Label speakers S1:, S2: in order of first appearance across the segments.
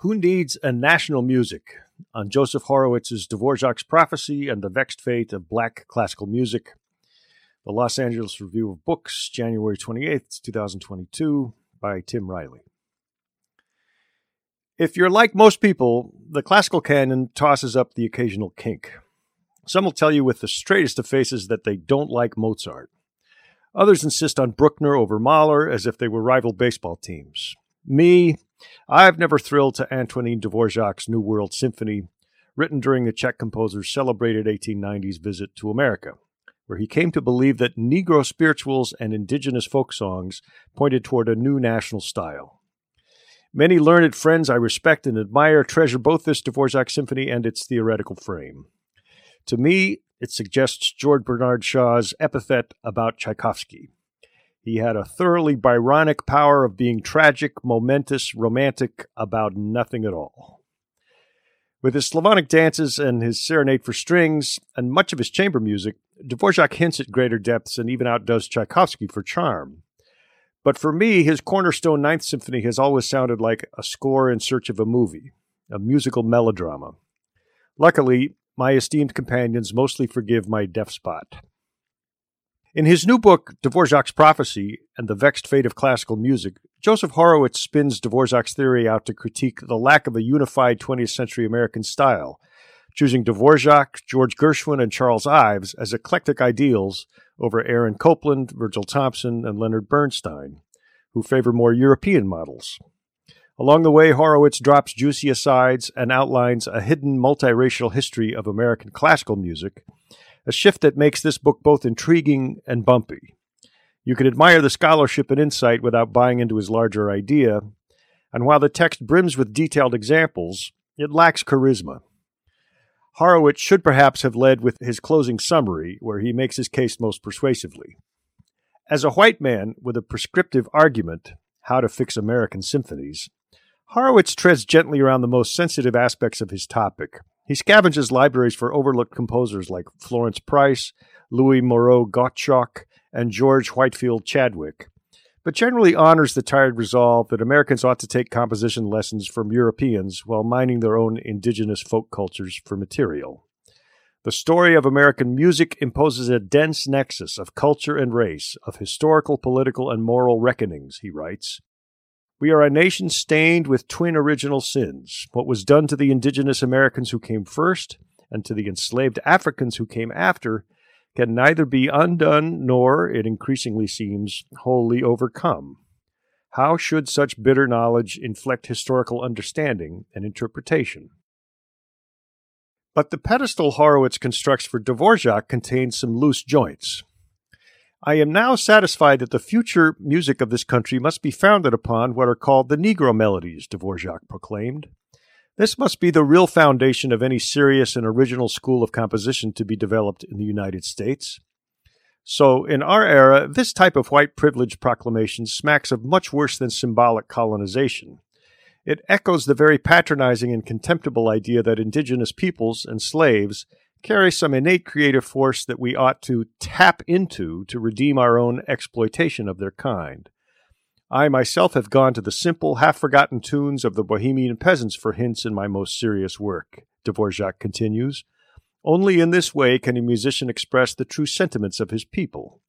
S1: Who Needs a National Music? on Joseph Horowitz's Dvorak's Prophecy and the Vexed Fate of Black Classical Music. The Los Angeles Review of Books, January 28th, 2022, by Tim Riley. If you're like most people, the classical canon tosses up the occasional kink. Some will tell you with the straightest of faces that they don't like Mozart. Others insist on Bruckner over Mahler as if they were rival baseball teams. Me, I've never thrilled to Antonin Dvorak's New World Symphony, written during the Czech composer's celebrated 1890s visit to America, where he came to believe that Negro spirituals and indigenous folk songs pointed toward a new national style. Many learned friends I respect and admire treasure both this Dvorak symphony and its theoretical frame. To me, it suggests George Bernard Shaw's epithet about Tchaikovsky. He had a thoroughly Byronic power of being tragic, momentous, romantic about nothing at all. With his Slavonic dances and his serenade for strings, and much of his chamber music, Dvorak hints at greater depths and even outdoes Tchaikovsky for charm. But for me, his cornerstone Ninth Symphony has always sounded like a score in search of a movie, a musical melodrama. Luckily, my esteemed companions mostly forgive my deaf spot. In his new book, Dvorak's Prophecy and the Vexed Fate of Classical Music, Joseph Horowitz spins Dvorak's theory out to critique the lack of a unified 20th century American style, choosing Dvorak, George Gershwin, and Charles Ives as eclectic ideals over Aaron Copland, Virgil Thomson, and Leonard Bernstein, who favor more European models. Along the way, Horowitz drops juicy asides and outlines a hidden multiracial history of American classical music a shift that makes this book both intriguing and bumpy. You can admire the scholarship and insight without buying into his larger idea, and while the text brims with detailed examples, it lacks charisma. Horowitz should perhaps have led with his closing summary, where he makes his case most persuasively. As a white man with a prescriptive argument, how to fix American symphonies, Horowitz treads gently around the most sensitive aspects of his topic, he scavenges libraries for overlooked composers like Florence Price, Louis Moreau Gottschalk, and George Whitefield Chadwick, but generally honors the tired resolve that Americans ought to take composition lessons from Europeans while mining their own indigenous folk cultures for material. The story of American music imposes a dense nexus of culture and race, of historical, political, and moral reckonings, he writes. We are a nation stained with twin original sins. What was done to the indigenous Americans who came first and to the enslaved Africans who came after can neither be undone nor, it increasingly seems, wholly overcome. How should such bitter knowledge inflect historical understanding and interpretation? But the pedestal Horowitz constructs for Dvorak contains some loose joints. I am now satisfied that the future music of this country must be founded upon what are called the Negro melodies, Dvorak proclaimed. This must be the real foundation of any serious and original school of composition to be developed in the United States. So, in our era, this type of white privilege proclamation smacks of much worse than symbolic colonization. It echoes the very patronizing and contemptible idea that indigenous peoples and slaves carry some innate creative force that we ought to tap into to redeem our own exploitation of their kind. I myself have gone to the simple, half forgotten tunes of the Bohemian peasants for hints in my most serious work, Dvorak continues. Only in this way can a musician express the true sentiments of his people.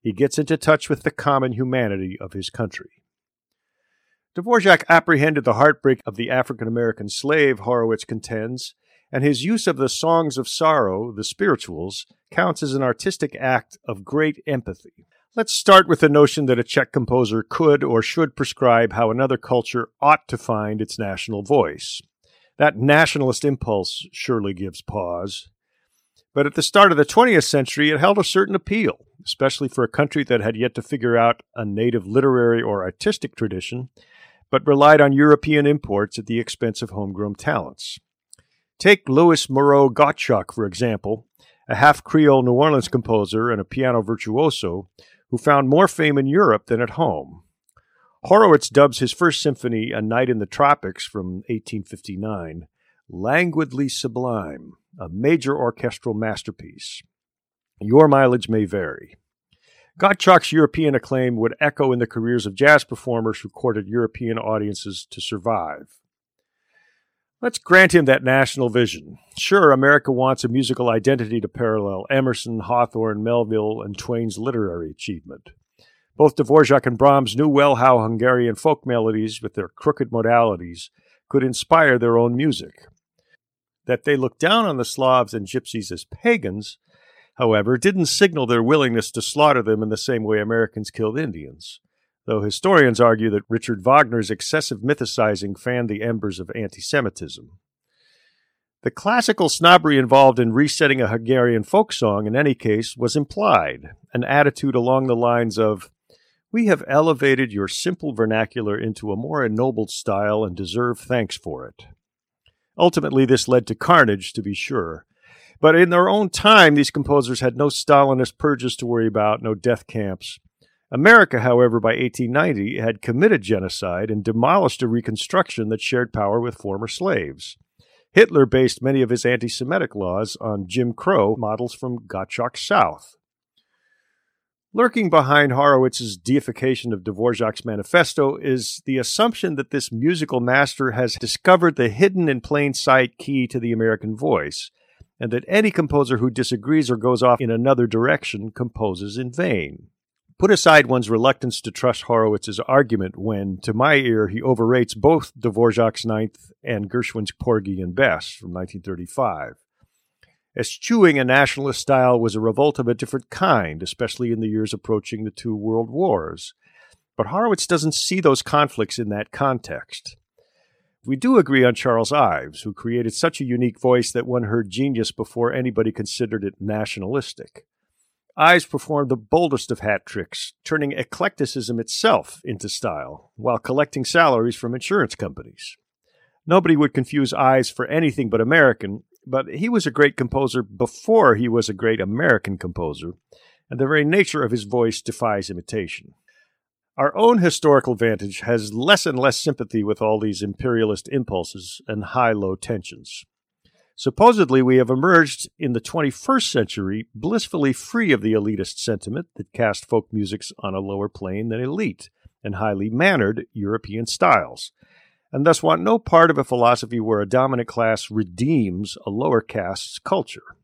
S1: He gets into touch with the common humanity of his country. Dvorak apprehended the heartbreak of the African American slave, Horowitz contends, and his use of the songs of sorrow, the spirituals, counts as an artistic act of great empathy. Let's start with the notion that a Czech composer could or should prescribe how another culture ought to find its national voice. That nationalist impulse surely gives pause. But at the start of the 20th century, it held a certain appeal, especially for a country that had yet to figure out a native literary or artistic tradition, but relied on European imports at the expense of homegrown talents. Take Louis Moreau Gottschalk, for example, a half Creole New Orleans composer and a piano virtuoso who found more fame in Europe than at home. Horowitz dubs his first symphony, A Night in the Tropics from 1859, languidly sublime, a major orchestral masterpiece. Your mileage may vary. Gottschalk's European acclaim would echo in the careers of jazz performers who courted European audiences to survive. Let's grant him that national vision. Sure, America wants a musical identity to parallel Emerson, Hawthorne, Melville, and Twain's literary achievement. Both Dvorak and Brahms knew well how Hungarian folk melodies, with their crooked modalities, could inspire their own music. That they looked down on the Slavs and Gypsies as pagans, however, didn't signal their willingness to slaughter them in the same way Americans killed Indians, though historians argue that Richard Wagner's excessive mythicizing fanned the embers of anti Semitism. The classical snobbery involved in resetting a Hungarian folk song, in any case, was implied, an attitude along the lines of, we have elevated your simple vernacular into a more ennobled style and deserve thanks for it. Ultimately, this led to carnage, to be sure. But in their own time, these composers had no Stalinist purges to worry about, no death camps. America, however, by 1890 had committed genocide and demolished a reconstruction that shared power with former slaves. Hitler based many of his anti Semitic laws on Jim Crow models from Gottschalk's South. Lurking behind Horowitz's deification of Dvorak's manifesto is the assumption that this musical master has discovered the hidden in plain sight key to the American voice, and that any composer who disagrees or goes off in another direction composes in vain. Put aside one's reluctance to trust Horowitz's argument when, to my ear, he overrates both Dvorak's Ninth and Gershwin's Porgy and Bess from 1935. Eschewing a nationalist style was a revolt of a different kind, especially in the years approaching the two world wars. But Horowitz doesn't see those conflicts in that context. We do agree on Charles Ives, who created such a unique voice that one heard genius before anybody considered it nationalistic. Ives performed the boldest of hat tricks, turning eclecticism itself into style, while collecting salaries from insurance companies. Nobody would confuse Ives for anything but American, but he was a great composer before he was a great American composer, and the very nature of his voice defies imitation. Our own historical vantage has less and less sympathy with all these imperialist impulses and high low tensions. Supposedly, we have emerged in the 21st century blissfully free of the elitist sentiment that cast folk musics on a lower plane than elite and highly mannered European styles and thus want no part of a philosophy where a dominant class redeems a lower caste's culture.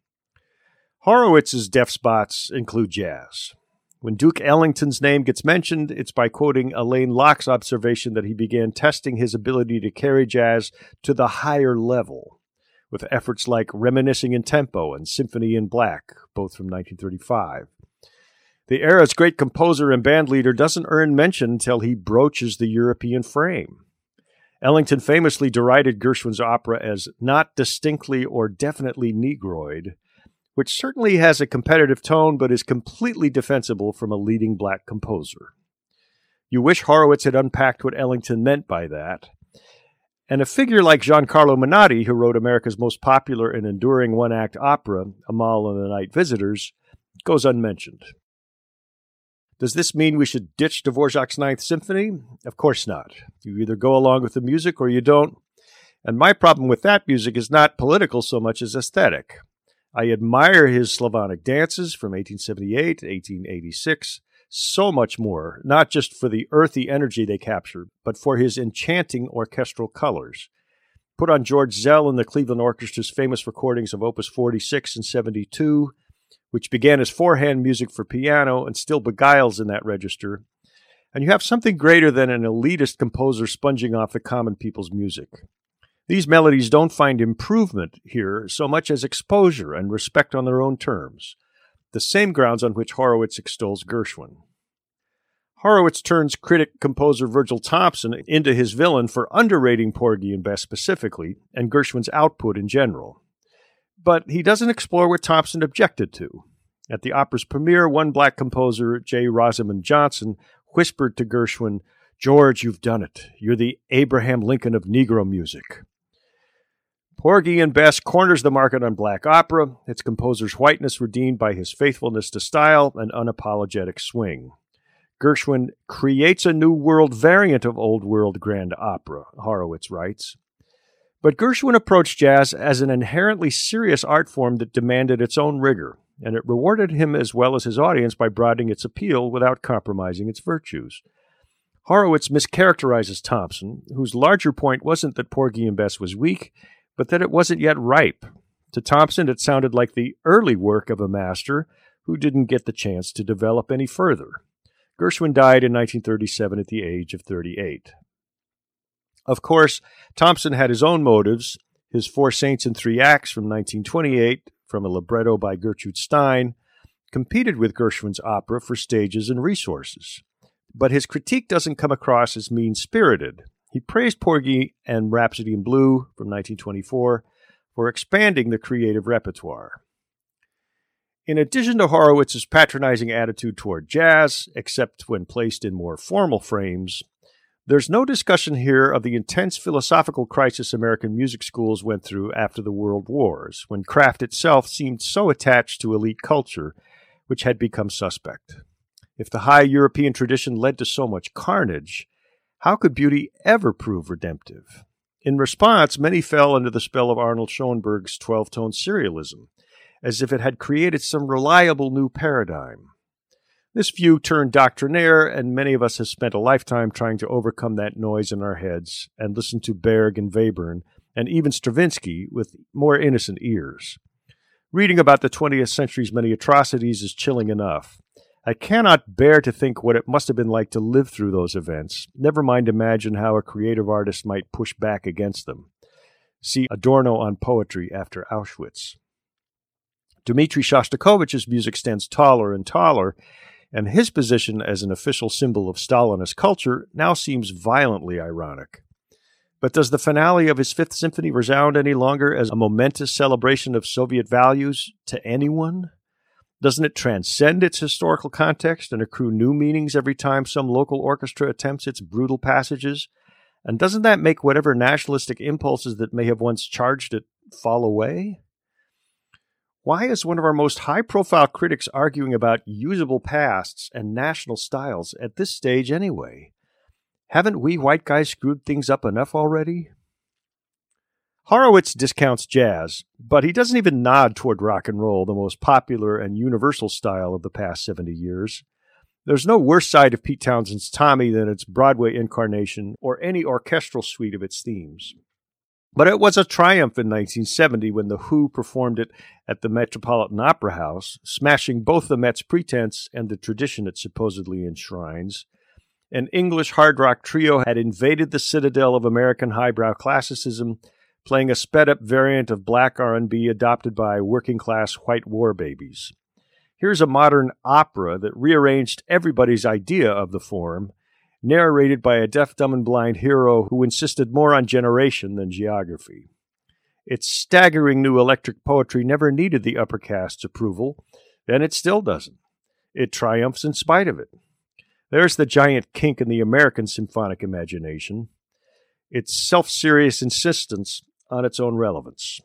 S1: Horowitz's deaf spots include jazz. When Duke Ellington's name gets mentioned, it's by quoting Alain Locke's observation that he began testing his ability to carry jazz to the higher level, with efforts like Reminiscing in Tempo and Symphony in Black, both from 1935. The era's great composer and bandleader doesn't earn mention until he broaches the European frame. Ellington famously derided Gershwin's opera as not distinctly or definitely Negroid, which certainly has a competitive tone but is completely defensible from a leading black composer. You wish Horowitz had unpacked what Ellington meant by that. And a figure like Giancarlo Menotti, who wrote America's most popular and enduring one act opera, Amahl and the Night Visitors, goes unmentioned. Does this mean we should ditch Dvorak's Ninth Symphony? Of course not. You either go along with the music or you don't. And my problem with that music is not political so much as aesthetic. I admire his Slavonic dances from 1878 to 1886 so much more, not just for the earthy energy they capture, but for his enchanting orchestral colors. Put on George Szell and the Cleveland Orchestra's famous recordings of Opus 46 and 72, which began as four-hand music for piano and still beguiles in that register. And you have something greater than an elitist composer sponging off the common people's music. These melodies don't find improvement here so much as exposure and respect on their own terms, the same grounds on which Horowitz extols Gershwin. Horowitz turns critic composer Virgil Thomson into his villain for underrating Porgy and Bess specifically, and Gershwin's output in general but he doesn't explore what Thomson objected to. At the opera's premiere, one black composer, J. Rosamond Johnson, whispered to Gershwin, George, you've done it. You're the Abraham Lincoln of Negro music. Porgy and Bess corners the market on black opera, its composer's whiteness redeemed by his faithfulness to style and unapologetic swing. Gershwin creates a new world variant of old world grand opera, Horowitz writes. But Gershwin approached jazz as an inherently serious art form that demanded its own rigor, and it rewarded him as well as his audience by broadening its appeal without compromising its virtues. Horowitz mischaracterizes Thomson, whose larger point wasn't that Porgy and Bess was weak, but that it wasn't yet ripe. To Thomson, it sounded like the early work of a master who didn't get the chance to develop any further. Gershwin died in 1937 at the age of 38. Of course, Thomson had his own motives. His Four Saints in Three Acts from 1928, from a libretto by Gertrude Stein, competed with Gershwin's opera for stages and resources. But his critique doesn't come across as mean spirited. He praised Porgy and Rhapsody in Blue from 1924 for expanding the creative repertoire. In addition to Horowitz's patronizing attitude toward jazz, except when placed in more formal frames, there's no discussion here of the intense philosophical crisis American music schools went through after the World Wars, when craft itself seemed so attached to elite culture, which had become suspect. If the high European tradition led to so much carnage, how could beauty ever prove redemptive? In response, many fell under the spell of Arnold Schoenberg's 12 tone serialism as if it had created some reliable new paradigm. This view turned doctrinaire, and many of us have spent a lifetime trying to overcome that noise in our heads and listen to Berg and Webern and even Stravinsky with more innocent ears. Reading about the 20th century's many atrocities is chilling enough. I cannot bear to think what it must have been like to live through those events, never mind imagine how a creative artist might push back against them. See Adorno on poetry after Auschwitz. Dmitri Shostakovich's music stands taller and taller, and his position as an official symbol of Stalinist culture now seems violently ironic. But does the finale of his Fifth Symphony resound any longer as a momentous celebration of Soviet values to anyone? Doesn't it transcend its historical context and accrue new meanings every time some local orchestra attempts its brutal passages? And doesn't that make whatever nationalistic impulses that may have once charged it fall away? Why is one of our most high profile critics arguing about usable pasts and national styles at this stage anyway? Haven't we white guys screwed things up enough already? Horowitz discounts jazz, but he doesn't even nod toward rock and roll, the most popular and universal style of the past 70 years. There's no worse side of Pete Townshend's Tommy than its Broadway incarnation or any orchestral suite of its themes. But it was a triumph in 1970 when The Who performed it at the Metropolitan Opera House, smashing both the Met's pretense and the tradition it supposedly enshrines. An English hard rock trio had invaded the citadel of American highbrow classicism, playing a sped-up variant of black R&B adopted by working-class white war babies. Here's a modern opera that rearranged everybody's idea of the form narrated by a deaf, dumb, and blind hero who insisted more on generation than geography. Its staggering new electric poetry never needed the upper caste's approval, and it still doesn't. It triumphs in spite of it. There's the giant kink in the American symphonic imagination its self serious insistence on its own relevance.